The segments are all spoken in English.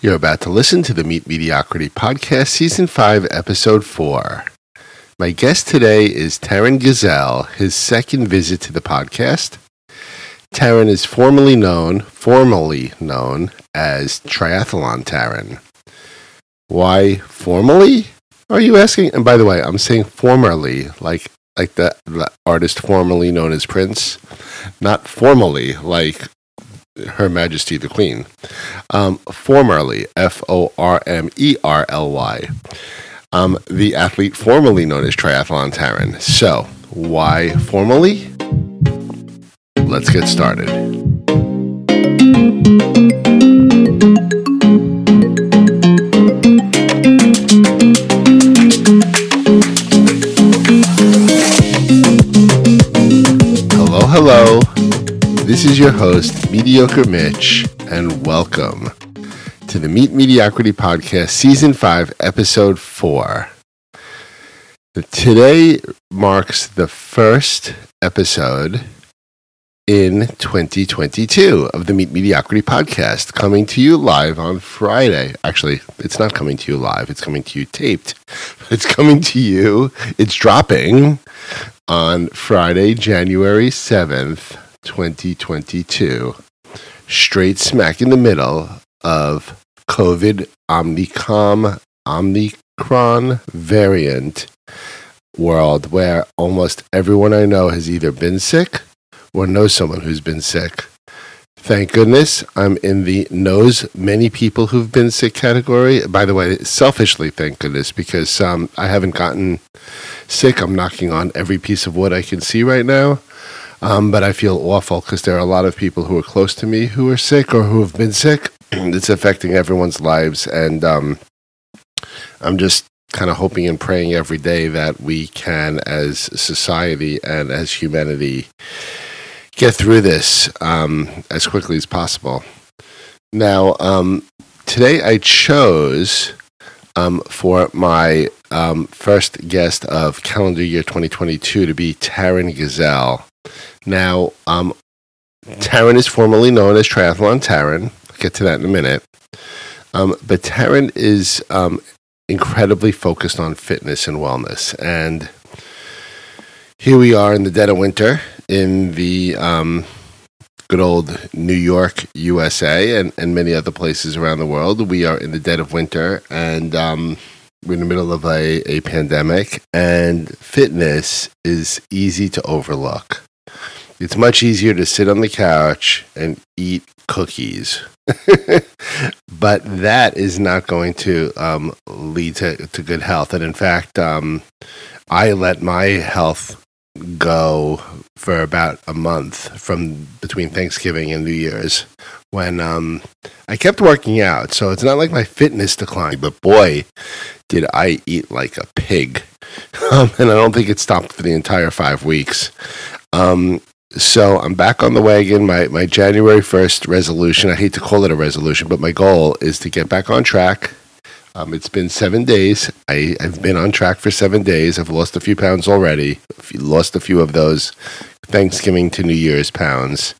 You're about to listen to the Meet Mediocrity Podcast, Season 5, Episode 4. My guest today is Taren Gesell, his second visit to the podcast. Taren is formerly known, formally known as Triathlon Taren. Why formally? Are you asking? And by the way, I'm saying formerly, like like the, the artist formerly known as Prince, not formally, like her Majesty the Queen. Um, formerly, F O R M E R L Y. Um, the athlete formerly known as Triathlon Taren. So, why formally? Let's get started. Hello, hello. This is your host, Mediocre Mitch, and welcome to the Meet Mediocrity Podcast, Season 5, Episode 4. Today marks the first episode in 2022 of the Meet Mediocrity Podcast, coming to you live on Friday. Actually, it's not coming to you live, it's coming to you taped. It's coming to you, it's dropping on Friday, January 7th, 2022, straight smack in the middle of COVID Omnicom, Omicron variant world where almost everyone I know has either been sick or knows someone who's been sick. Thank goodness I'm in the knows many people who've been sick category. By the way, selfishly, thank goodness, because um, I haven't gotten sick. I'm knocking on every piece of wood I can see right now. Um, but I feel awful because there are a lot of people who are close to me who are sick or who have been sick. it's affecting everyone's lives. And um, I'm just kind of hoping and praying every day that we can, as society and as humanity, get through this um, as quickly as possible. Now, um, today I chose um, for my um, first guest of calendar year 2022 to be Taren Gesell. Now, um, is formerly known as Triathlon Taren. I'll get to that in a minute. Um, but Taren is um, incredibly focused on fitness and wellness. And here we are in the dead of winter in the um, good old New York, USA, and, and many other places around the world. We are in the dead of winter and um, we're in the middle of a, a pandemic, and fitness is easy to overlook. It's much easier to sit on the couch and eat cookies. but that is not going to um, lead to, to good health. And in fact, um, I let my health go for about a month from between Thanksgiving and New Year's when um, I kept working out. So it's not like my fitness declined, but boy, did I eat like a pig. Um, and I don't think it stopped for the entire five weeks. Um, so I'm back on the wagon. My my January first resolution. I hate to call it a resolution, but my goal is to get back on track. Um, it's been seven days. I, have been on track for seven days. I've lost a few pounds already. Lost a few of those Thanksgiving to New Year's pounds.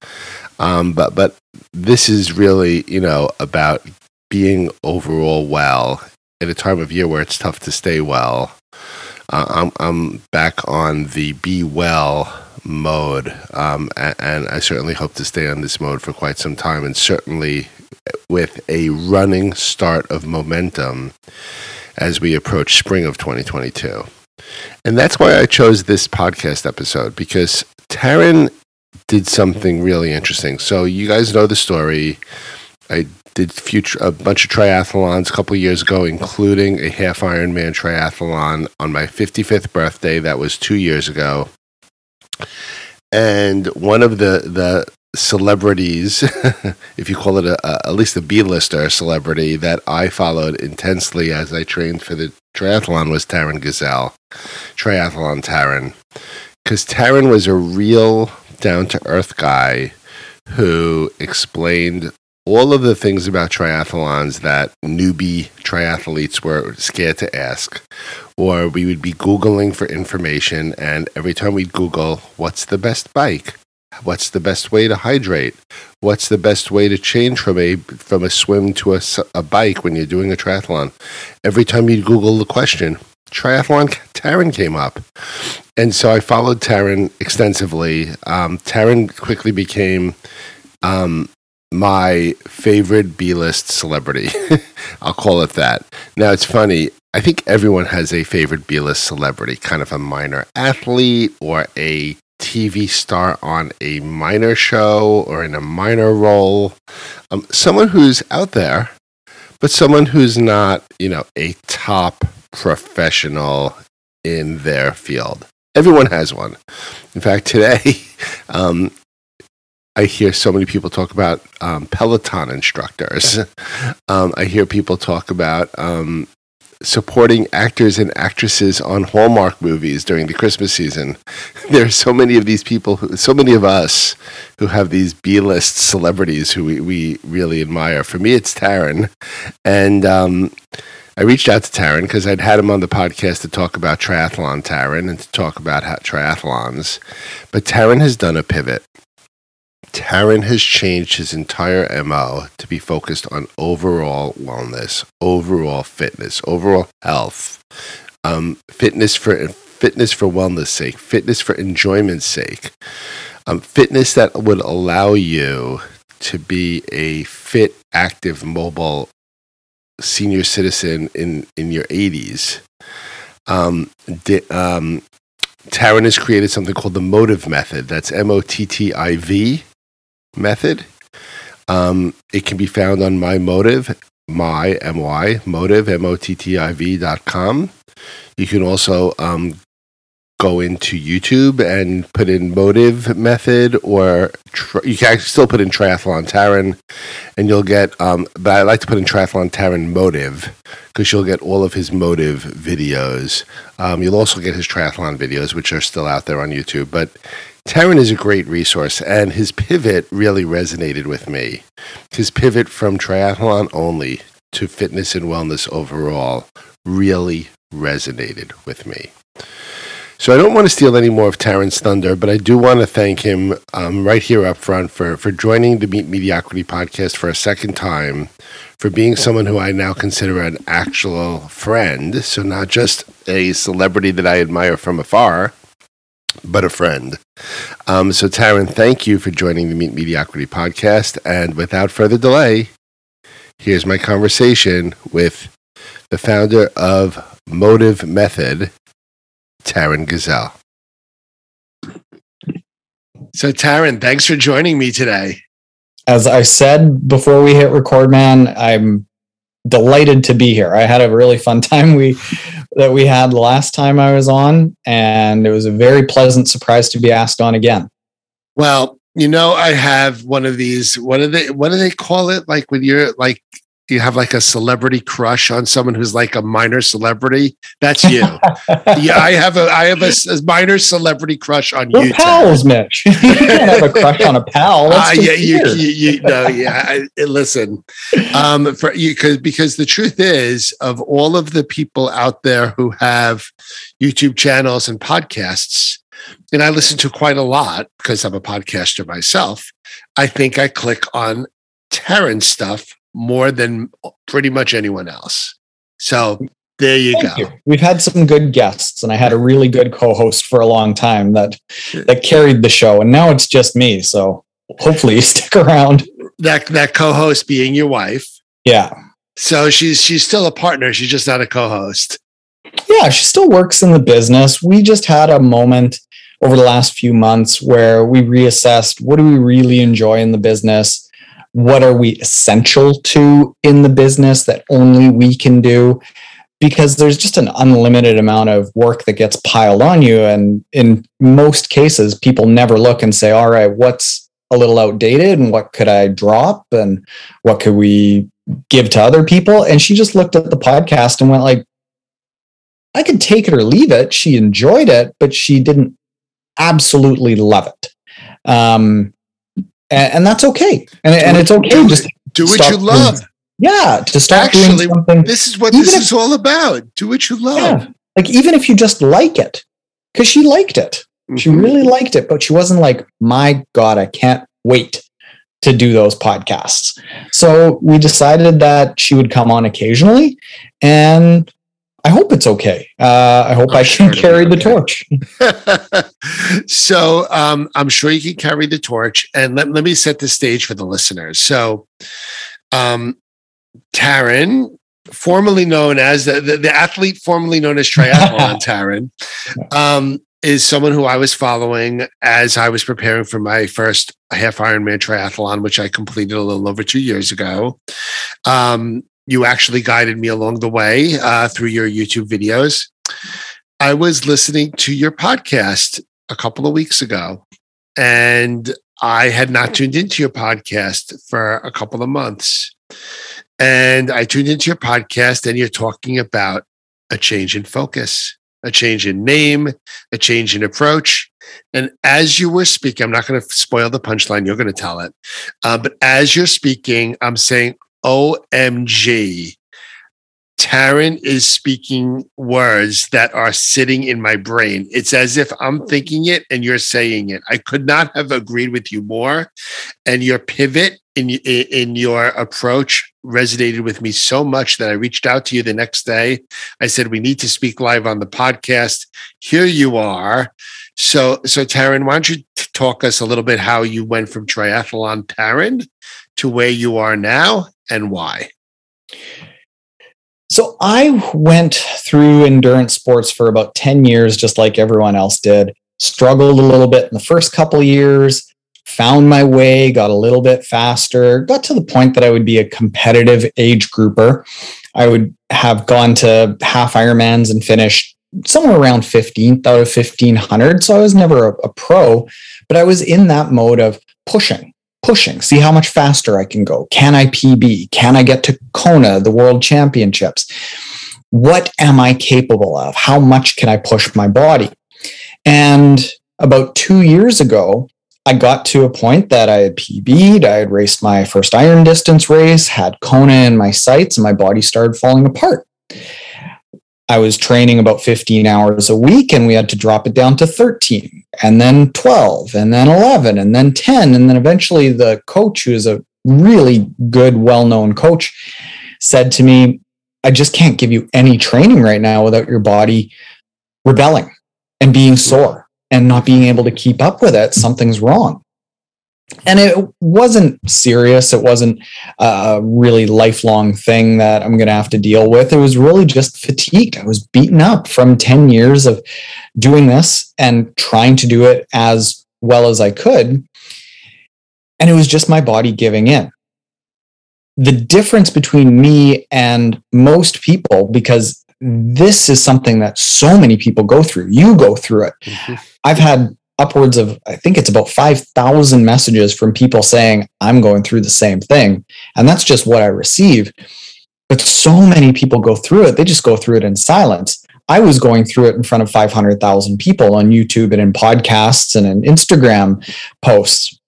Um, but but this is really you know about being overall well at a time of year where it's tough to stay well. Uh, I'm I'm back on the be well mode. Um, and, and, I certainly hope to stay on this mode for quite some time, and certainly with a running start of momentum as we approach spring of 2022. And that's why I chose this podcast episode because Taren did something really interesting. So you guys know the story. I did future a bunch of triathlons a couple years ago, including a half Ironman triathlon on my 55th birthday. That was two years ago and one of the the celebrities, if you call it a, a at least a B-lister celebrity that I followed intensely as I trained for the triathlon was Taren Gesell, triathlon Taren, because Taren was a real down to earth guy who explained all of the things about triathlons that newbie triathletes were scared to ask. Or we would be Googling for information, and every time we'd Google, what's the best bike? What's the best way to hydrate? What's the best way to change from a from a swim to a, a bike when you're doing a triathlon? Every time you Google the question, triathlon Taren came up. And so I followed Taren extensively. Um, Taren quickly became um, my favorite B list celebrity. I'll call it that. Now, it's funny. I think everyone has a favorite B list celebrity, kind of a minor athlete or a TV star on a minor show or in a minor role. Um, someone who's out there, but someone who's not, you know, a top professional in their field. Everyone has one. In fact, today, um, I hear so many people talk about um, Peloton instructors. Um, I hear people talk about um, supporting actors and actresses on Hallmark movies during the Christmas season. There are so many of these people, who, so many of us who have these B list celebrities who we, we really admire. For me, it's Taren. And um, I reached out to Taren because I'd had him on the podcast to talk about triathlon, Taren, and to talk about triathlons. But Taren has done a pivot. Taren has changed his entire MO to be focused on overall wellness, overall fitness, overall health, um, fitness for fitness for wellness sake, fitness for enjoyment's sake, um, fitness that would allow you to be a fit, active, mobile senior citizen in in your 80s. Um, di- um, Taren has created something called the Mottiv Method. That's M O T T I V method. Um, it can be found on my Mottiv, my M Y Mottiv M O T T I V dot com. You can also um, go into YouTube and put in Mottiv method, or you can still put in triathlon Taren, and you'll get. Um, but I like to put in triathlon Taren Mottiv because you'll get all of his Mottiv videos. Um, you'll also get his triathlon videos, which are still out there on YouTube. But Taren is a great resource, and his pivot really resonated with me. His pivot from triathlon only to fitness and wellness overall really resonated with me. So I don't want to steal any more of Taren's thunder, but I do want to thank him um, right here up front for, for joining the Meet Mediocrity podcast for a second time, for being someone who I now consider an actual friend. So not just a celebrity that I admire from afar, but a friend. Um, so, Taren, thank you for joining the Meet Mediocrity podcast. And without further delay, here's my conversation with the founder of Mottiv Method, Taren Gesell. So, Taren, thanks for joining me today. As I said before we hit record, man, I'm delighted to be here. I had a really fun time we that we had the last time I was on, and it was a very pleasant surprise to be asked on again. Well, you know, I have one of these. What do they? What do they call it? Like when you're like you have like a celebrity crush on someone who's like a minor celebrity. That's you. yeah, I have a I have a, a minor celebrity crush on We're you. pals, Mitch. you can't have a crush on a pal. Uh, yeah, you, you, you no, yeah. I, listen, um, for you because because the truth is, of all of the people out there who have YouTube channels and podcasts, and I listen to quite a lot because I'm a podcaster myself. I think I click on Taren stuff more than pretty much anyone else. So there you Thank go. You. We've had some good guests, and I had a really good co-host for a long time that that carried the show, and now it's just me. So hopefully you stick around. That that co-host being your wife. Yeah. So she's she's still a partner. She's just not a co-host. Yeah, she still works in the business. We just had a moment over the last few months where we reassessed what do we really enjoy in the business what are we essential to in the business that only we can do? Because there's just an unlimited amount of work that gets piled on you and in most cases people never look and say all right what's a little outdated and what could i drop and what could we give to other people? And she just looked at the podcast and went like i could take it or leave it. She enjoyed it but she didn't absolutely love it. Um, and, and that's okay. And, and it's okay just do what you love. Doing, yeah, to start Actually, doing something. This is what this if, is all about. Do what you love. Yeah, like even if you just like it, because she liked it. She mm-hmm. really liked it, but she wasn't like, my God, I can't wait to do those podcasts. So we decided that she would come on occasionally and I hope it's okay. Uh, I hope I'm i can sure carry the torch. so um, I'm sure you can carry the torch. And let, let me set the stage for the listeners. So, um, Taren, formerly known as the, the, the, athlete formerly known as triathlon Taren, um, is someone who I was following as I was preparing for my first half Ironman triathlon, which I completed a little over two years ago. Um, you actually guided me along the way uh, through your YouTube videos. I was listening to your podcast a couple of weeks ago, and I had not tuned into your podcast for a couple of months. And I tuned into your podcast, and you're talking about a change in focus, a change in name, a change in approach. And as you were speaking, I'm not going to spoil the punchline, you're going to tell it. Uh, but as you're speaking, I'm saying, OMG. Taren is speaking words that are sitting in my brain. It's as if I'm thinking it and you're saying it. I could not have agreed with you more. And your pivot in, in your approach resonated with me so much that I reached out to you the next day. I said, We need to speak live on the podcast. Here you are. So, so Taren, why don't you talk us a little bit how you went from triathlon Taren to where you are now and why? So I went through endurance sports for about 10 years, just like everyone else did. Struggled a little bit in the first couple years, found my way, got a little bit faster, got to the point that I would be a competitive age grouper. I would have gone to half Ironmans and finished somewhere around 15th out of 1500. So I was never a, a pro, but I was in that mode of pushing pushing, see how much faster I can go. Can I PB? Can I get to Kona, the world championships? What am I capable of? How much can I push my body? And about two years ago, I got to a point that I had PB'd, I had raced my first iron distance race, had Kona in my sights, and my body started falling apart. I was training about 15 hours a week and we had to drop it down to 13 and then 12 and then 11 and then 10. And then eventually the coach, who is a really good, well known coach, said to me, I just can't give you any training right now without your body rebelling and being sore and not being able to keep up with it. Something's wrong and it wasn't serious. It wasn't a really lifelong thing that i'm going to have to deal with. It was really just fatigued. I was beaten up from 10 years of doing this and trying to do it as well as i could. And it was just my body giving in. The difference between me and most people because this is something that so many people go through. You go through it. Mm-hmm. i've had upwards of i think it's about 5000 messages from people saying i'm going through the same thing. And that's just what i receive. But so many people go through it they just go through it in silence. I was going through it in front of 500000 people on youtube and in podcasts and in instagram posts.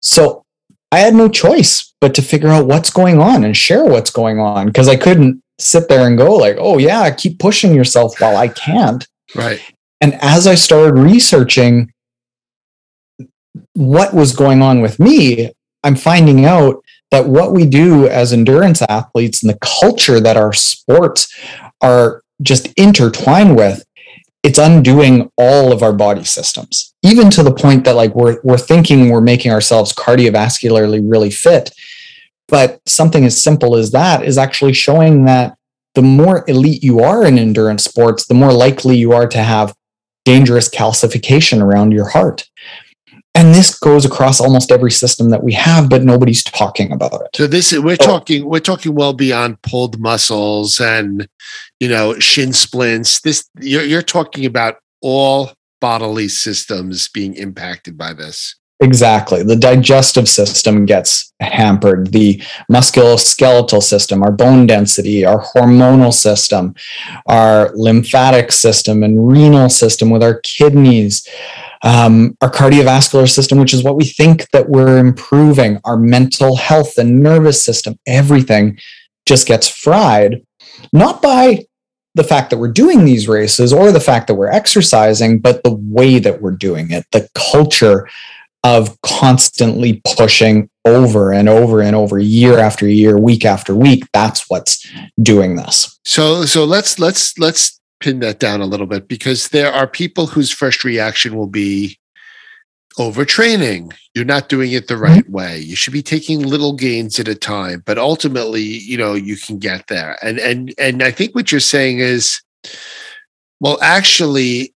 So i had no choice but to figure out what's going on and share what's going on because i couldn't sit there and go like oh yeah keep pushing yourself while i can't. Right and as I started researching what was going on with me, I'm finding out that what we do as endurance athletes and the culture that our sports are just intertwined with, it's undoing all of our body systems, even to the point that like we're we're thinking we're making ourselves cardiovascularly really fit. But something as simple as that is actually showing that the more elite you are in endurance sports, the more likely you are to have dangerous calcification around your heart. And this goes across almost every system that we have, but nobody's talking about it. So this we're oh. talking we're talking well beyond pulled muscles and you know shin splints. This you're you're talking about all bodily systems being impacted by this. Exactly. The digestive system gets hampered, the musculoskeletal system, our bone density, our hormonal system, our lymphatic system and renal system with our kidneys, um, our cardiovascular system, which is what we think that we're improving, our mental health and nervous system, everything just gets fried, not by the fact that we're doing these races or the fact that we're exercising, but the way that we're doing it, the culture of constantly pushing over and over and over year after year week after week that's what's doing this. So so let's let's let's pin that down a little bit because there are people whose first reaction will be overtraining. You're not doing it the mm-hmm. right way. You should be taking little gains at a time but ultimately you know you can get there. And and and i think what you're saying is well actually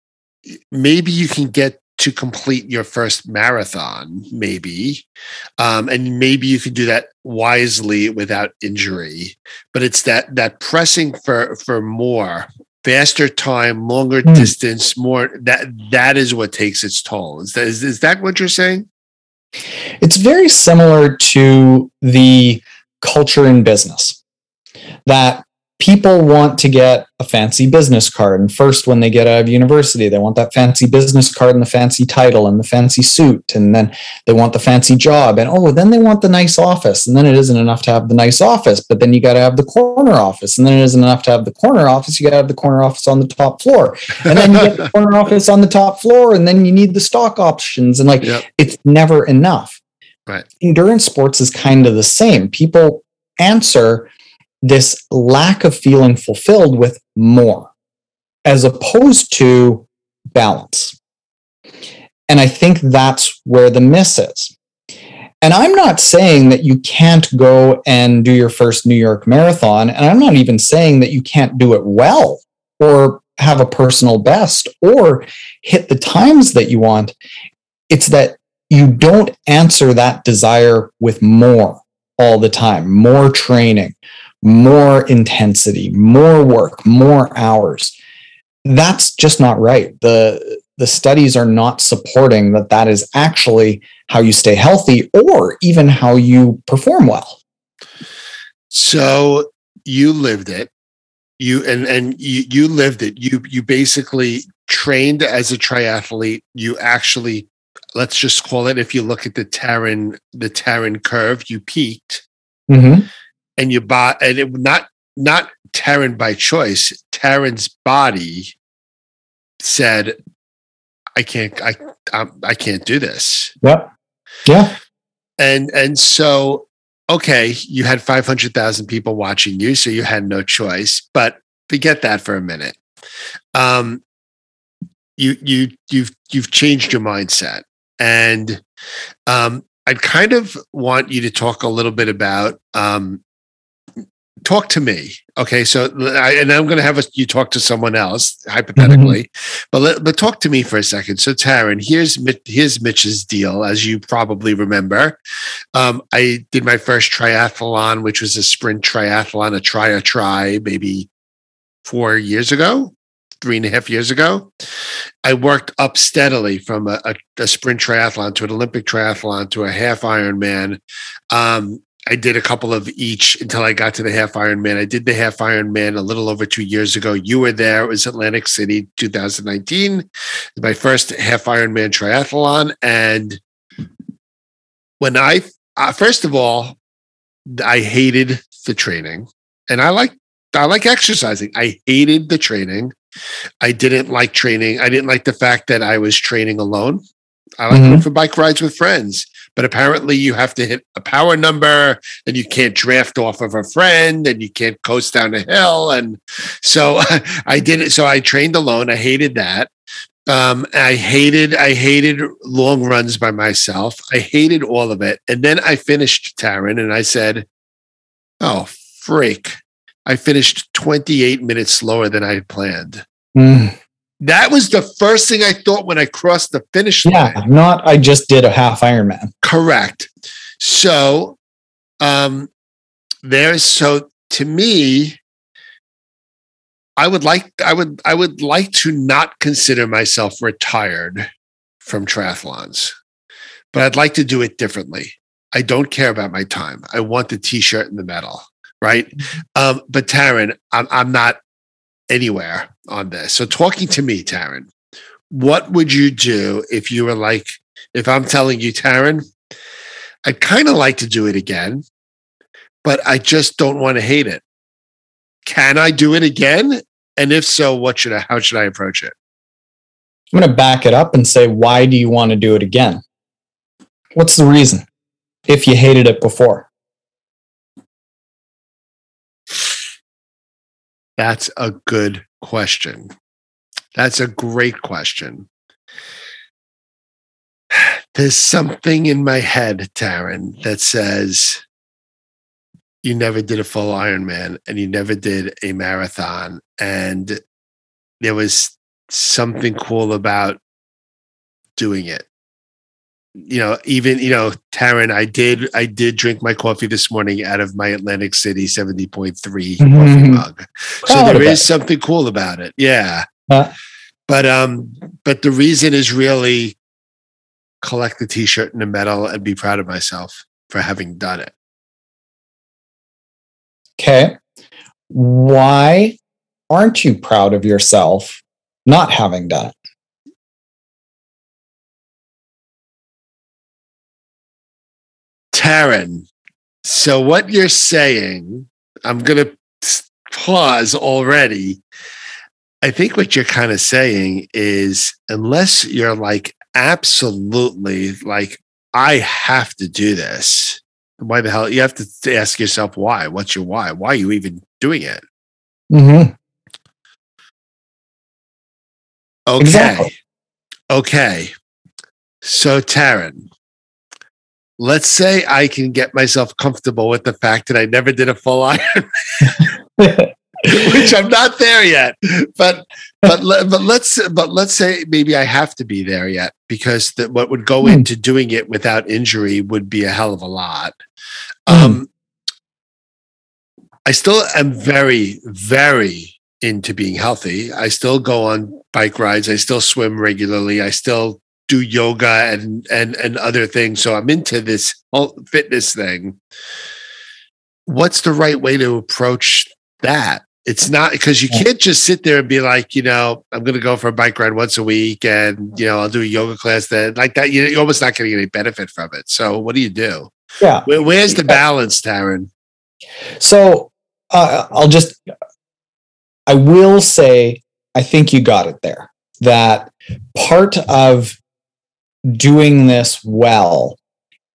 maybe you can get to complete your first marathon, maybe. Um, and maybe you can do that wisely without injury. But it's that that pressing for for more, faster time, longer mm. distance, more that that is what takes its toll. Is that is, is that what you're saying? It's very similar to the culture in business that people want to get a fancy business card. And first, when they get out of university, they want that fancy business card and the fancy title and the fancy suit. And then they want the fancy job. And oh, then they want the nice office. And then it isn't enough to have the nice office, but then you got to have the corner office. And then it isn't enough to have the corner office. You got to have the corner office on the top floor. And then you get the corner office on the top floor. And then you need the stock options. And like, yep. it's never enough. Right. Endurance sports is kind of the same. People answer this lack of feeling fulfilled with more as opposed to balance. And I think that's where the miss is. And I'm not saying that you can't go and do your first New York marathon. And I'm not even saying that you can't do it well or have a personal best or hit the times that you want. It's that you don't answer that desire with more all the time, more training, more intensity, more work, more hours. That's just not right. The the studies are not supporting that that is actually how you stay healthy or even how you perform well. So you lived it. You and and you you lived it. You you basically trained as a triathlete. You actually let's just call it if you look at the Taren the Taren curve, you peaked. Mm-hmm and you bought and it not not Taren by choice. Taren's body said, "I can't, I, I'm, I can't do this." Yep. Yeah. And and so, okay, you had five hundred thousand people watching you, so you had no choice. But forget that for a minute. Um, you you you've you've changed your mindset, and um, I'd kind of want you to talk a little bit about um, talk to me. Okay, so I, and I'm going to have a, you talk to someone else hypothetically, mm-hmm. but let, but talk to me for a second. So Taren, here's here's Mitch's deal, as you probably remember. Um, I did my first triathlon, which was a sprint triathlon, a try a try, maybe four years ago, three and a half years ago. I worked up steadily from a, a, a sprint triathlon to an Olympic triathlon to a half Ironman. Um, I did a couple of each until I got to the half Ironman. I did the half Ironman a little over two years ago. You were there. It was Atlantic City, 2019. My first half Ironman triathlon. And when I, uh, first of all, I hated the training, and I like I like exercising. I hated the training. I didn't like training. I didn't like the fact that I was training alone. I like mm-hmm. going for bike rides with friends but apparently you have to hit a power number and you can't draft off of a friend and you can't coast down a hill. And so I did it. So I trained alone. I hated that. Um, I hated, I hated long runs by myself. I hated all of it. And then I finished Taren and I said, Oh, freak. I finished 28 minutes slower than I had planned. Mm. That was the first thing I thought when I crossed the finish line. Yeah, not I just did a half Ironman. Correct. So, um, there's so to me, I would like I would I would like to not consider myself retired from triathlons, but I'd like to do it differently. I don't care about my time. I want the t-shirt and the medal, right? Um, but Taren, I'm I'm not anywhere on this. So, talking to me, Taren, what would you do if you were like, if I'm telling you, Taren, I'd kind of like to do it again, but I just don't want to hate it. Can I do it again? And if so, what should I how should I approach it? I'm going to back it up and say, why do you want to do it again? What's the reason? If you hated it before. That's a good question. That's a great question. There's something in my head, Taren, that says you never did a full Ironman and you never did a marathon. And there was something cool about doing it. You know, even, you know, Taren, I did I did drink my coffee this morning out of my Atlantic City 70.3 coffee Mhm. mug. So there is something cool about it. Yeah. Uh, But um, but the reason is really collect the t-shirt and the medal and be proud of myself for having done it. okay. Why aren't you proud of yourself not having done it? Taren, so what you're saying, I'm gonna pause already. I think what you're kind of saying is unless you're like absolutely like, I have to do this. Why the hell? You have to ask yourself why. What's your why? Why are you even doing it? Mm-hmm. Okay. Exactly. Okay. So, Taren, let's say I can get myself comfortable with the fact that I never did a full iron, which I'm not there yet. But but but let's but let's say maybe I have to be there yet because the, what would go Hmm. into doing it without injury would be a hell of a lot. Um, I still am very very into being healthy. I still go on bike rides. I still swim regularly. I still do yoga and and and other things. So I'm into this whole fitness thing. What's the right way to approach that? It's not because you can't just sit there and be like, you know, I'm going to go for a bike ride once a week, and you know, I'll do a yoga class. Then like that, you- you're almost not getting any benefit from it. So what do you do? yeah. Where, where's the balance, Taren? So uh, I'll just, I will say, I think you got it there. That part of doing this well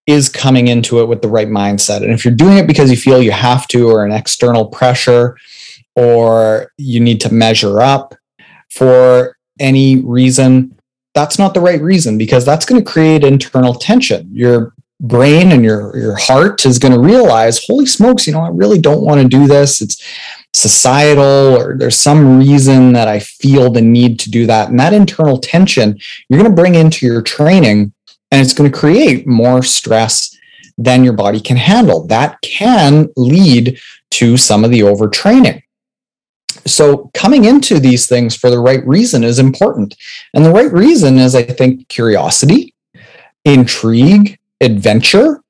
is coming into it with the right mindset. And if you're doing it because you feel you have to, or an external pressure, or you need to measure up for any reason, that's not the right reason because that's going to create internal tension. Your brain and your your heart is going to realize, holy smokes, you know, I really don't want to do this. It's societal or there's some reason that I feel the need to do that. And that internal tension you're going to bring into your training and it's going to create more stress than your body can handle. That can lead to some of the overtraining. So, coming into these things for the right reason is important. And the right reason is, I think, curiosity, intrigue, adventure,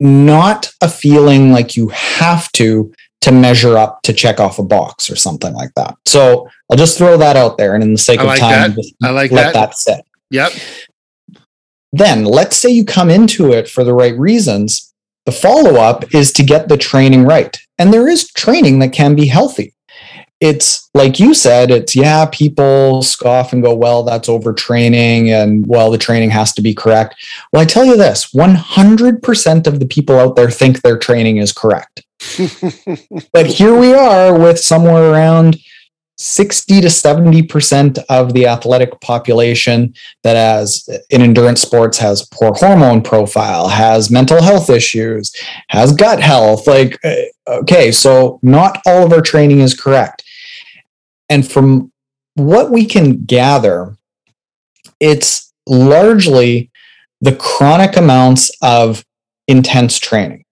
not a feeling like you have to to measure up to check off a box or something like that. So I'll just throw that out there, and in the sake I of time. I like let that. that sit. Yep. Then let's say you come into it for the right reasons. The follow up is to get the training right, and there is training that can be healthy. It's like you said, it's yeah, people scoff and go, well, that's overtraining, and well, the training has to be correct. Well, I tell you this 100% of the people out there think their training is correct. But here we are with somewhere around 60 to 70% of the athletic population that has in endurance sports has poor hormone profile, has mental health issues, has gut health. Like, uh, okay, so not all of our training is correct. And from what we can gather, it's largely the chronic amounts of intense training.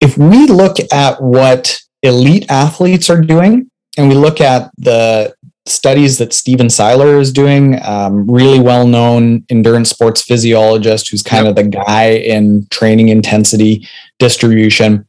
If we look at what elite athletes are doing, and we look at the studies that Stephen Seiler is doing, um, really well known endurance sports physiologist who's kind of the guy in training intensity distribution.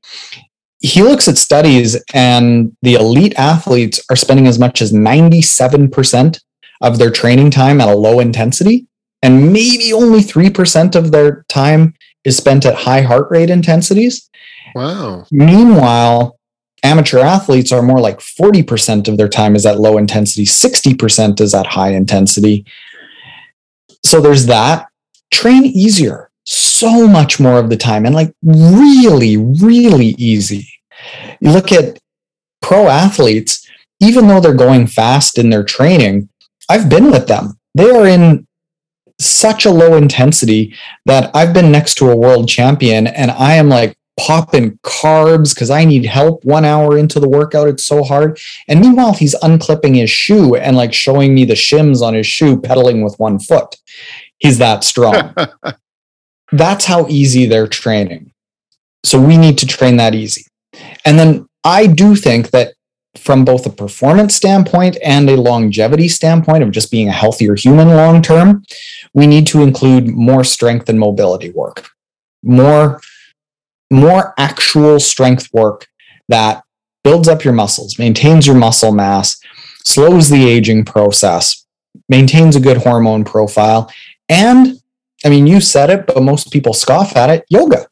He looks at studies, and the elite athletes are spending as much as 97% of their training time at a low intensity, and maybe only 3% of their time is spent at high heart rate intensities. Wow. Meanwhile, Amateur athletes are more like 40% of their time is at low intensity, 60% is at high intensity. So there's that. Train easier so much more of the time and like really, really easy. You look at pro athletes, even though they're going fast in their training, I've been with them. They are in such a low intensity that I've been next to a world champion and I am like popping carbs because I need help one hour into the workout. It's so hard. And meanwhile, he's unclipping his shoe and like showing me the shims on his shoe, pedaling with one foot. He's that strong. That's how easy they're training. So we need to train that easy. And then I do think that from both a performance standpoint and a longevity standpoint of just being a healthier human long term, we need to include more strength and mobility work, more, more actual strength work that builds up your muscles, maintains your muscle mass, slows the aging process, maintains a good hormone profile. And I mean, you said it, but most people scoff at it. Yoga.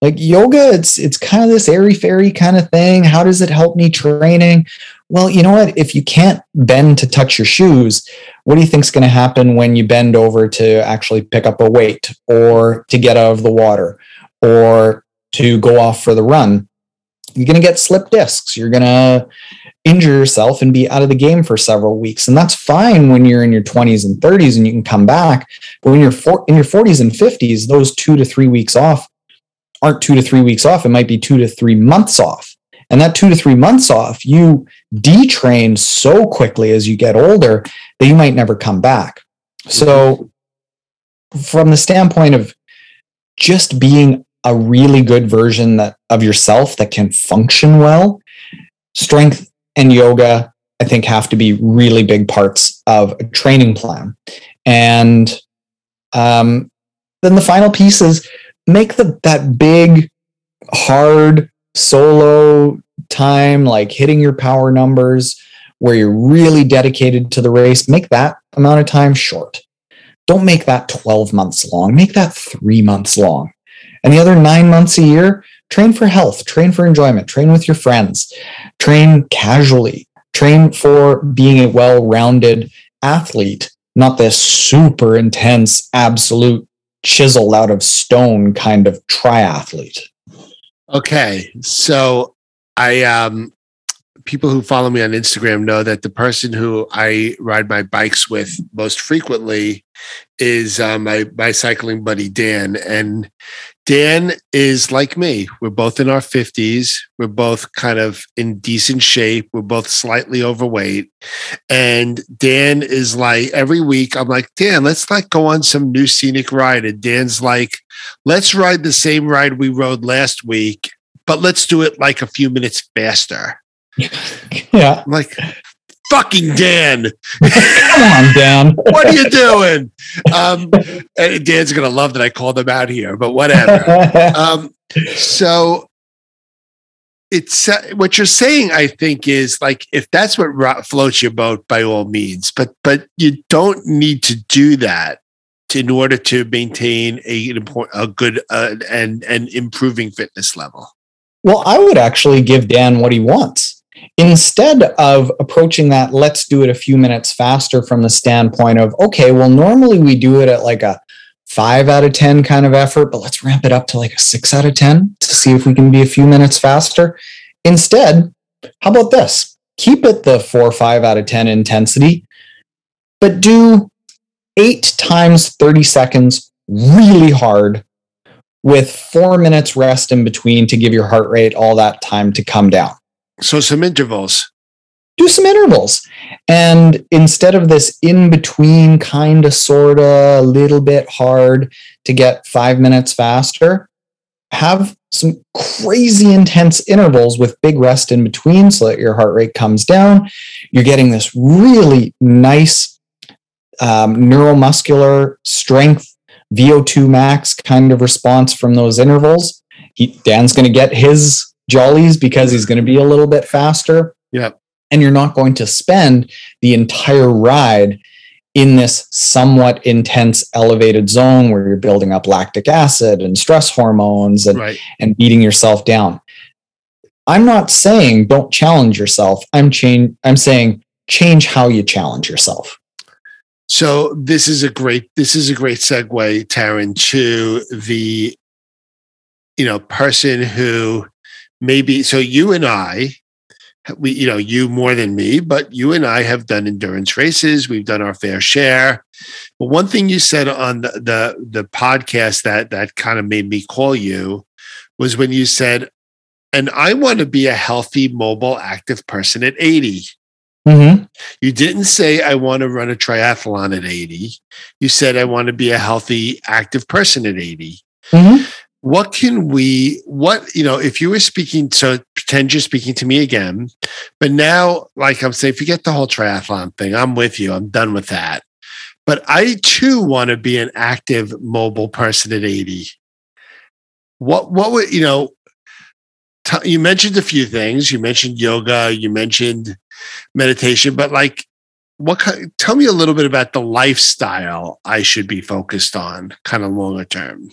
Like yoga it's it's kind of this airy fairy kind of thing. How does it help me training? Well you know what? If you can't bend to touch your shoes what do you think's going to happen when you bend over to actually pick up a weight or to get out of the water or to go off for the run? You're going to get slip discs. You're going to injure yourself and be out of the game for several weeks and that's fine when you're in your 20s and 30s and you can come back but when you're for, in your 40s and 50s those 2 to 3 weeks off aren't two to three weeks off. It might be two to three months off. And that two to three months off, you detrain so quickly as you get older that you might never come back. So, from the standpoint of just being a really good version that of yourself that can function well, strength and yoga, I think, have to be really big parts of a training plan. And um, then the final piece is make the that big hard solo time like hitting your power numbers where you're really dedicated to the race make that amount of time short don't make that 12 months long make that 3 months long and the other 9 months a year train for health train for enjoyment train with your friends train casually train for being a well-rounded athlete not this super intense absolute chiseled out of stone kind of triathlete. Okay. So I um people who follow me on Instagram know that the person who I ride my bikes with most frequently is uh, my my cycling buddy Dan, and Dan is like me. We're both in our fifties. We're both kind of in decent shape. We're both slightly overweight, and Dan is like every week. I'm like Dan, let's like go on some new scenic ride, and Dan's like, let's ride the same ride we rode last week, but let's do it like a few minutes faster. yeah. I'm like, fucking Dan. Come on, Dan. what are you doing? Um, Dan's going to love that I called him out here, but whatever. um, so it's uh, what you're saying, I think, is like if that's what floats your boat, by all means, but but you don't need to do that to, in order to maintain a a good uh, and and improving fitness level. Well, I would actually give Dan what he wants instead of approaching that let's do it a few minutes faster from the standpoint of okay well normally we do it at like a 5 out of 10 kind of effort but let's ramp it up to like a 6 out of 10 to see if we can be a few minutes faster. Instead how about this? Keep it the 4 or 5 out of 10 intensity but do 8 times 30 seconds really hard with 4 minutes rest in between to give your heart rate all that time to come down so some intervals. Do some intervals. And instead of this in between kind of sort of a little bit hard to get five minutes faster, have some crazy intense intervals with big rest in between so that your heart rate comes down. You're getting this really nice um, neuromuscular strength, VO2 max kind of response from those intervals. He, Dan's going to get his jollies because he's going to be a little bit faster. Yeah. And you're not going to spend the entire ride in this somewhat intense elevated zone where you're building up lactic acid and stress hormones and, right. and beating yourself down. I'm not saying don't challenge yourself. I'm change I'm saying change how you challenge yourself. So this is a great this is a great segue, Taren, to the you know person who maybe so you and I we you know you more than me but you and i have done endurance races we've done our fair share but one thing you said on the the, the podcast that that kind of made me call you was when you said and i want to be a healthy mobile active person at 80 Mm-hmm. you didn't say i want to run a triathlon at 80 you said i want to be a healthy active person at 80 Mm-hmm. What can we what you know if you were speaking so pretend you're speaking to me again but now like i'm saying forget the whole triathlon thing i'm with you. I'm done with that. But i too want to be an active mobile person at 80 what what would you know t- you mentioned a few things. You mentioned yoga you mentioned meditation but like what tell me a little bit about the lifestyle i should be focused on kind of longer term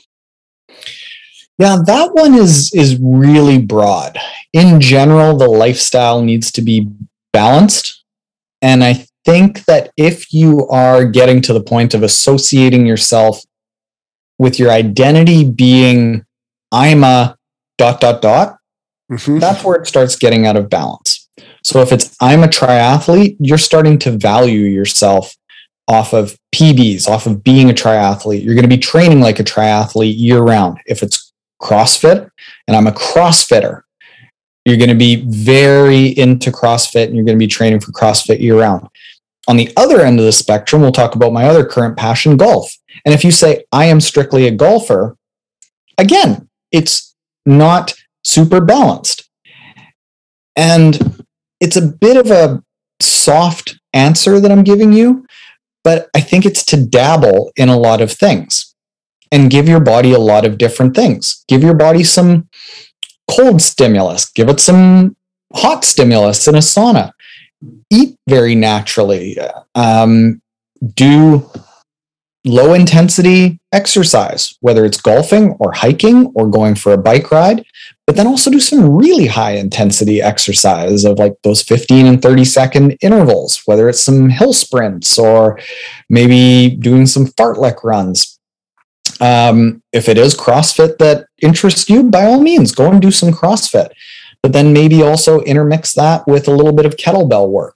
Yeah, that one is is really broad. In general, the lifestyle needs to be balanced. And I think that if you are getting to the point of associating yourself with your identity being I'm a dot dot dot, Mhm. that's where it starts getting out of balance. So if it's I'm a triathlete, you're starting to value yourself off of PBs, off of being a triathlete. You're going to be training like a triathlete year round. If it's CrossFit and I'm a CrossFitter, you're going to be very into CrossFit and you're going to be training for CrossFit year round. On the other end of the spectrum, we'll talk about my other current passion, golf. And if you say, I am strictly a golfer, again, it's not super balanced. And it's a bit of a soft answer that I'm giving you, but I think it's to dabble in a lot of things and give your body a lot of different things. Give your body some cold stimulus, give it some hot stimulus in a sauna. Eat very naturally. Um, do low intensity exercise, whether it's golfing or hiking or going for a bike ride, but then also do some really high intensity exercise of like those 15 and 30 second intervals, whether it's some hill sprints or maybe doing some fartlek runs. Um, if it is CrossFit that interests you, by all means, go and do some CrossFit. But then maybe also intermix that with a little bit of kettlebell work.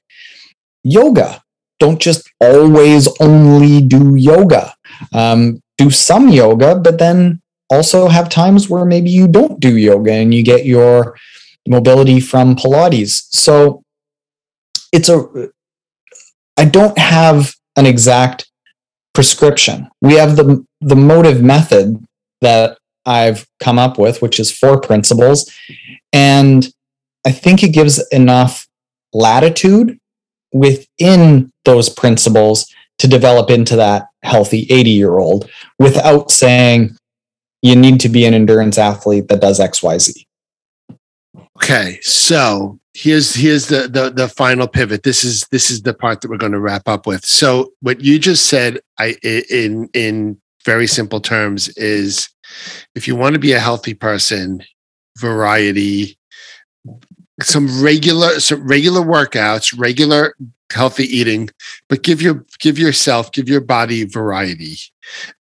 Yoga. Don't just always only do yoga. Um, do some yoga, but then also have times where maybe you don't do yoga and you get your mobility from Pilates. So it's a, I don't have an exact prescription. We have the, the Mottiv method that I've come up with, which is four principles. And I think it gives enough latitude within those principles to develop into that healthy 80 year old without saying you need to be an endurance athlete that does xyz Okay, so here's here's the, the the final pivot. This is this is the part that we're going to wrap up with. So what you just said, I in in very simple terms, is if you want to be a healthy person, variety, some regular some regular workouts, regular healthy eating, but give your give yourself give your body variety.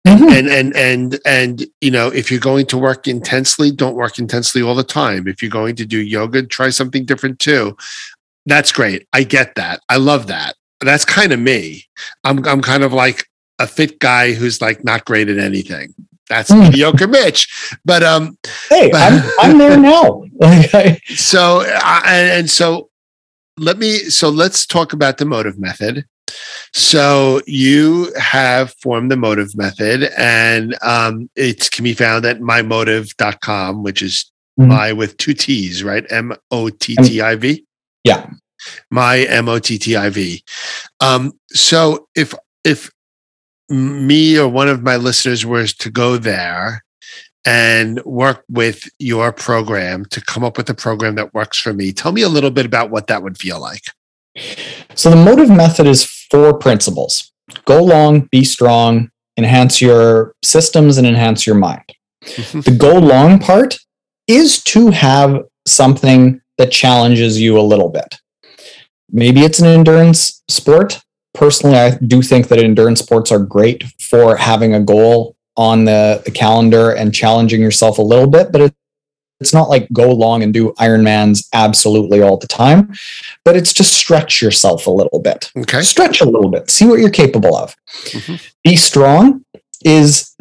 Mm-hmm. And and and and you know if you're going to work intensely don't work intensely all the time. If you're going to do yoga try something different too. That's great. I get that. I love that. That's kind of me. I'm i'm kind of like a fit guy who's like not great at anything. That's Mm. mediocre mitch. But um hey i'm, I'm there now. I, so uh, and, and so let me so let's talk about the Mottiv method. So you have formed the Mottiv method and um, it can be found at mymottiv.com which is Mhm. my with two t's right? M-o-t-t-i-v yeah. My m-o-t-t-i-v um, so if if me or one of my listeners was to go there and work with your program to come up with a program that works for me tell me a little bit about what that would feel like so the Mottiv method is four principles go long be strong enhance your systems and enhance your mind the go long part is to have something that challenges you a little bit. Maybe it's an endurance sport. Personally, I do think that endurance sports are great for having a goal on the, the calendar and challenging yourself a little bit, but it, it's not like go long and do Ironmans absolutely all the time, but it's to stretch yourself a little bit. Okay. Stretch a little bit, see what you're capable of. Mm-hmm. Be strong is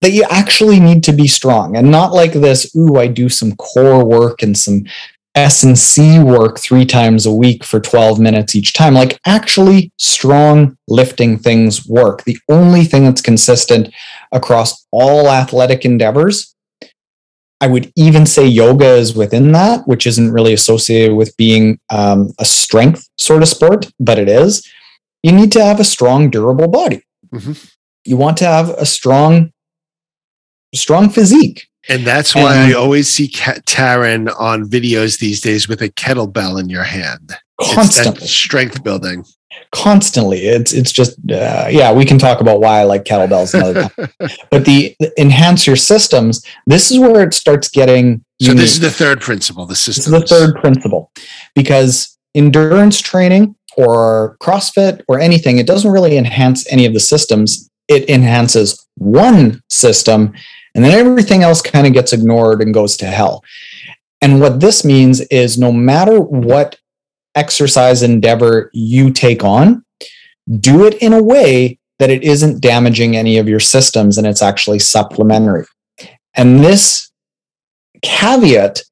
that you actually need to be strong and not like this, ooh, I do some core work and some S&C work three times a week for 12 minutes each time. Like actually strong lifting things work. The only thing that's consistent across all athletic endeavors, I would even say yoga is within that, which isn't really associated with being um, a strength sort of sport, but it is. You need to have a strong, durable body. Mm-hmm. You want to have a strong, strong physique. And that's why and I always see Taren on videos these days with a kettlebell in your hand. Constantly. strength building. Constantly. It's it's just uh, yeah, we can talk about why I like kettlebells another time. but the, the, enhance your systems, this is where it starts getting So unique. this is the third principle, the system. the third principle. Because endurance training or CrossFit or anything, it doesn't really enhance any of the systems. It enhances one system and then everything else kind of gets ignored and goes to hell. And what this means is no matter what exercise endeavor you take on, do it in a way that it isn't damaging any of your systems and it's actually supplementary. And this caveat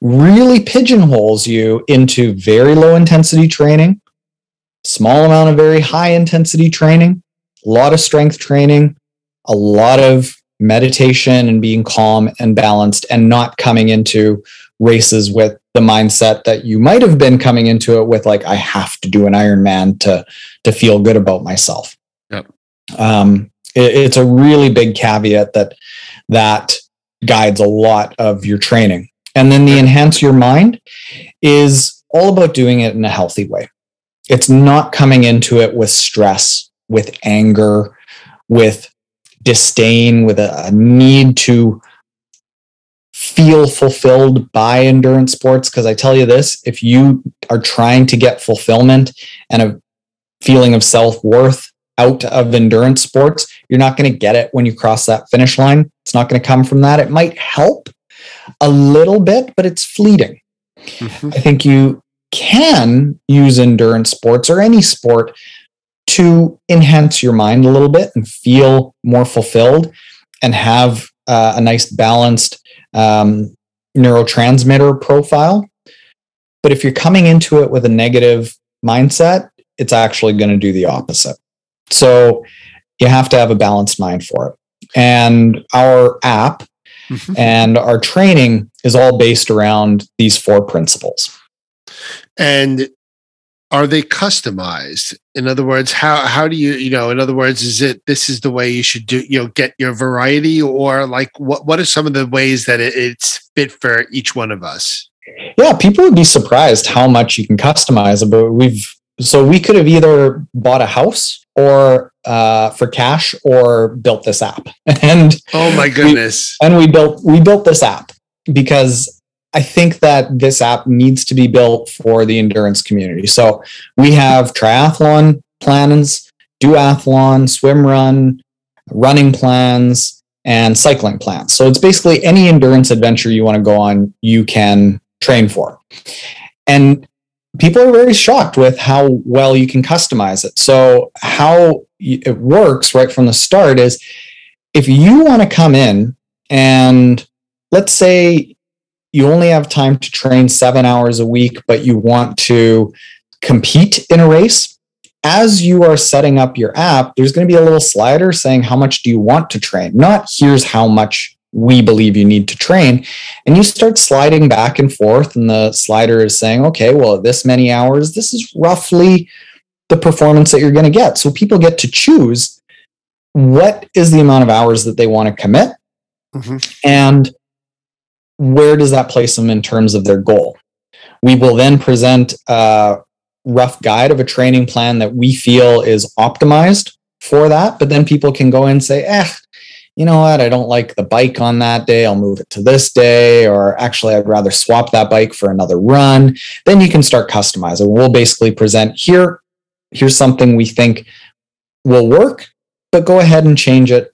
really pigeonholes you into very low intensity training, small amount of very high intensity training, a lot of strength training, a lot of meditation and being calm and balanced and not coming into races with the mindset that you might have been coming into it with like i have to do an ironman to to feel good about myself. Yep. um, it, it's a really big caveat that that guides a lot of your training. And then the enhance your mind is all about doing it in a healthy way. It's not coming into it with stress with anger with disdain, with a, a need to feel fulfilled by endurance sports. Because I tell you this if you are trying to get fulfillment and a feeling of self worth out of endurance sports, you're not going to get it when you cross that finish line. It's not going to come from that. It might help a little bit, but it's fleeting. Mm-hmm. I think you can use endurance sports or any sport to enhance your mind a little bit and feel more fulfilled and have uh, a nice balanced um, neurotransmitter profile. But if you're coming into it with a negative mindset, it's actually going to do the opposite. So you have to have a balanced mind for it. And our app mm-hmm. and our training is all based around these four principles. And are they customized? In other words how how do you you know in other words is it this is the way you should do you know get your variety or like what what are some of the ways that it, it's fit for each one of us? Yeah people would be surprised how much you can customize but we've so we could have either bought a house or uh, for cash or built this app. And oh my goodness. we, and we built we built this app because I think that this app needs to be built for the endurance community. So we have triathlon plans, duathlon, swim run, running plans, and cycling plans. So it's basically any endurance adventure you want to go on, you can train for. And people are very shocked with how well you can customize it. So, how it works right from the start is if you want to come in and let's say you only have time to train seven hours a week, but you want to compete in a race, as you are setting up your app, there's going to be a little slider saying how much do you want to train, not here's how much we believe you need to train. And you start sliding back and forth, and the slider is saying, okay, well, this many hours, this is roughly the performance that you're going to get. So people get to choose what is the amount of hours that they want to commit. Mm-hmm. And where does that place them in terms of their goal? We will then present a rough guide of a training plan that we feel is optimized for that. But then people can go and say, eh, you know what, I don't like the bike on that day. I'll move it to this day, or actually, I'd rather swap that bike for another run. Then you can start customizing. We'll basically present here, here's something we think will work, but go ahead and change it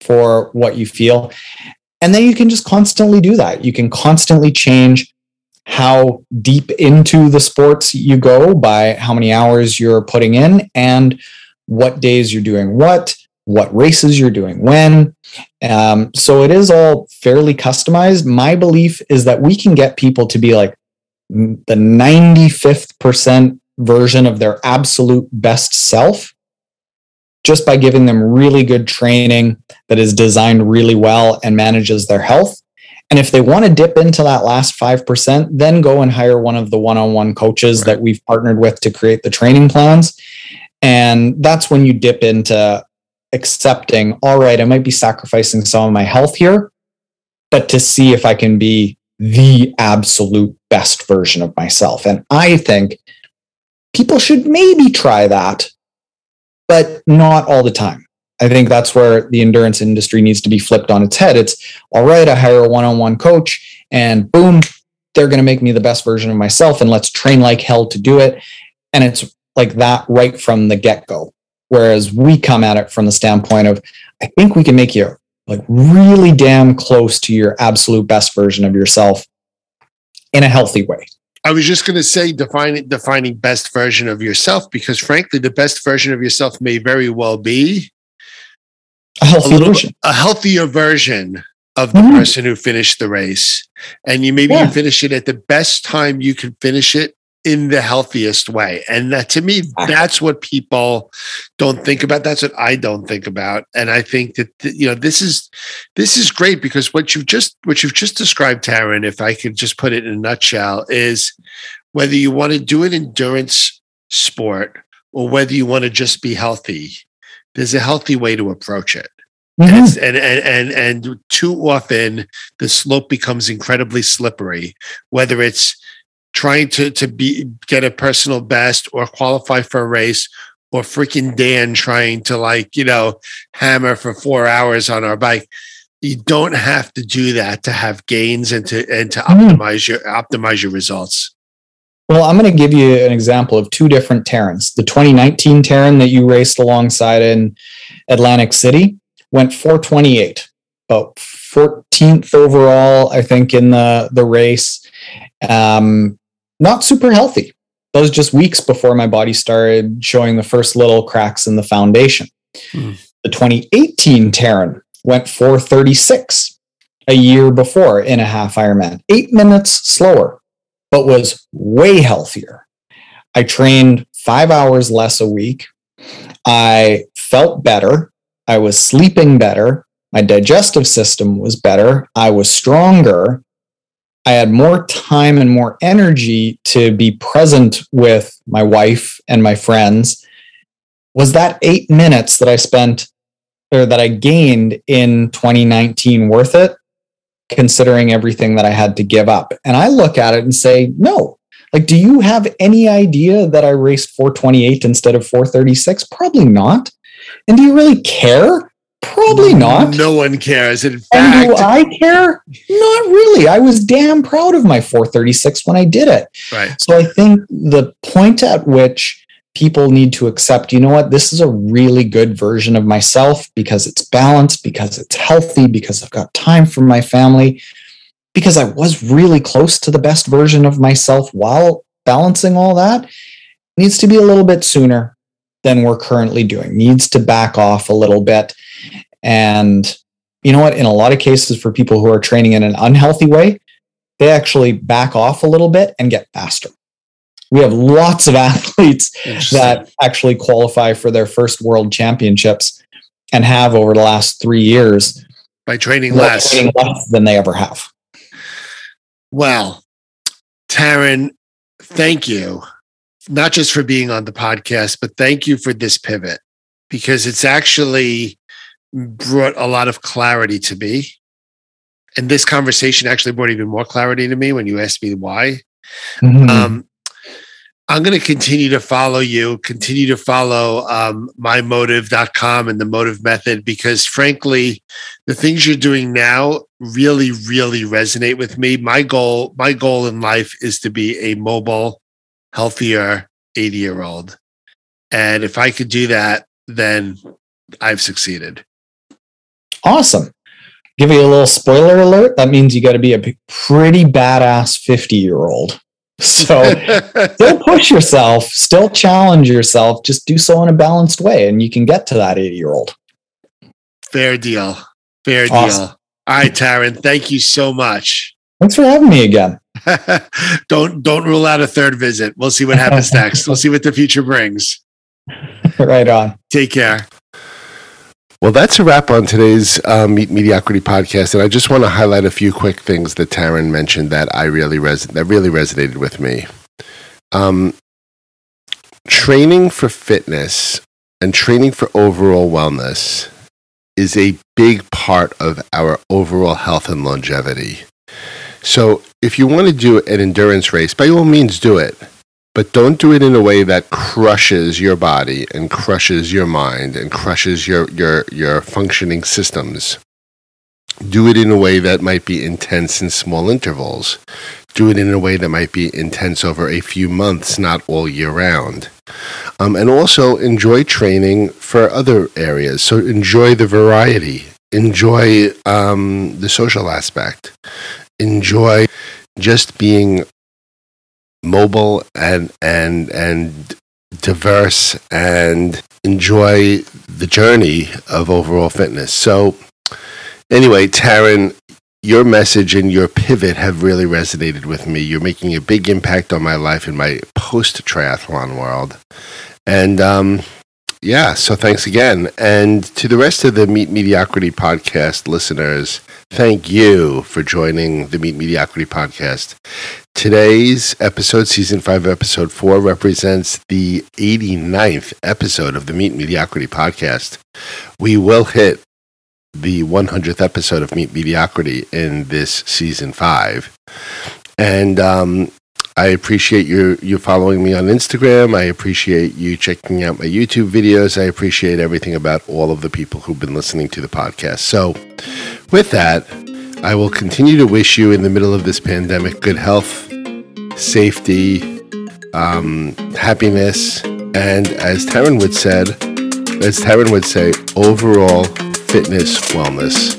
for what you feel. And then you can just constantly do that. You can constantly change how deep into the sports you go by how many hours you're putting in and what days you're doing what, what races you're doing when. Um, so it is all fairly customized. My belief is that we can get people to be like the 95th percent version of their absolute best self just by giving them really good training that is designed really well and manages their health. And if they want to dip into that last 5%, then go and hire one of the one on one coaches right. that we've partnered with to create the training plans. And that's when you dip into accepting, all right, I might be sacrificing some of my health here, but to see if I can be the absolute best version of myself. And I think people should maybe try that, but not all the time. I think that's where the endurance industry needs to be flipped on its head. It's all right, I hire a one on one coach and boom, they're going to make me the best version of myself and let's train like hell to do it. And it's like that right from the get go. Whereas we come at it from the standpoint of, I think we can make you like really damn close to your absolute best version of yourself in a healthy way. I was just going to say defining defining best version of yourself because frankly the best version of yourself may very well be a healthy a version, a healthier version of the mm-hmm. person who finished the race, and you maybe yeah. you finish it at the best time you can finish it in the healthiest way. And that to me, that's what people don't think about. That's what I don't think about. And I think that you know this is this is great because what you've just what you've just described, Taren, if I could just put it in a nutshell, is whether you want to do an endurance sport or whether you want to just be healthy, there's a healthy way to approach it. Mm-hmm. And, and and and too often the slope becomes incredibly slippery, whether it's trying to to be get a personal best or qualify for a race or freaking Dan trying to like, you know, hammer for 4 hours on our bike. You don't have to do that to have gains and to and to mm. optimize your optimize your results. Well, I'm going to give you an example of two different Tarens. The 2019 Taren that you raced alongside in Atlantic City went 428, about 14th overall, I think, in the the race. Um, not super healthy. That was just weeks before my body started showing the first little cracks in the foundation. Hmm. The 2018 Taren went 436 a year before in a half Ironman, eight minutes slower, but was way healthier. I trained five hours less a week. I felt better. I was sleeping better. My digestive system was better. I was stronger. I had more time and more energy to be present with my wife and my friends. Was that eight minutes that I spent or that I gained in 2019 worth it, considering everything that I had to give up? And I look at it and say, no. Like, do you have any idea that I raced 428 instead of 436? Probably not. And do you really care? Probably not. No one cares. In fact, and do I care? Not really. I was damn proud of my 436 when I did it. Right. So I think the point at which people need to accept, you know what, this is a really good version of myself because it's balanced, because it's healthy, because I've got time for my family, because I was really close to the best version of myself while balancing all that needs to be a little bit sooner than we're currently doing, needs to back off a little bit and you know what? In a lot of cases, for people who are training in an unhealthy way, they actually back off a little bit and get faster. We have lots of athletes that actually qualify for their first world championships and have over the last three years by training less. training less than they ever have. Well, Taren, thank you, not just for being on the podcast, but thank you for this pivot because it's actually brought a lot of clarity to me. And this conversation actually brought even more clarity to me when you asked me why. Mm-hmm. Um, I'm going to continue to follow you, continue to follow um, mymottiv.com and the Mottiv method because, frankly, the things you're doing now really, really resonate with me. My goal, my goal in life is to be a mobile, healthier 80 year old. And if I could do that, then I've succeeded. Awesome. Give you a little spoiler alert. That means you got to be a pretty badass 50 year old. So still push yourself, still challenge yourself, just do so in a balanced way, and you can get to that 80 year old. Fair deal. Fair awesome. deal. All right, Taren, thank you so much. Thanks for having me again. don't don't rule out a third visit. We'll see what happens next. We'll see what the future brings. right on. Take care. Well, that's a wrap on today's uh, Meet Mediocrity podcast, and I just want to highlight a few quick things that Taren mentioned that I really res- that really resonated with me. Um, training for fitness and training for overall wellness is a big part of our overall health and longevity. So, if you want to do an endurance race, by all means, do it but don't do it in a way that crushes your body and crushes your mind and crushes your your your functioning systems. Do it in a way that might be intense in small intervals. Do it in a way that might be intense over a few months not all year round. Um, and also enjoy training for other areas. So enjoy the variety. Enjoy um, the social aspect. Enjoy just being mobile and and and diverse and enjoy the journey of overall fitness. So anyway, Taren, your message and your pivot have really resonated with me. You're making a big impact on my life in my post triathlon world. And um, yeah, so thanks again. And to the rest of the Meet Mediocrity podcast listeners, thank you for joining the Meet Mediocrity podcast. Today's episode, season five, episode four, represents the 89th episode of the Meet Mediocrity podcast. We will hit the 100th episode of Meet Mediocrity in this season five. And um, I appreciate you you following me on Instagram. I appreciate you checking out my YouTube videos. I appreciate everything about all of the people who've been listening to the podcast. So, with that, I will continue to wish you in the middle of this pandemic good health, safety, um, happiness, and as Taren would said, as Taren would say, overall fitness wellness.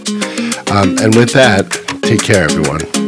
Um, and with that, take care, everyone.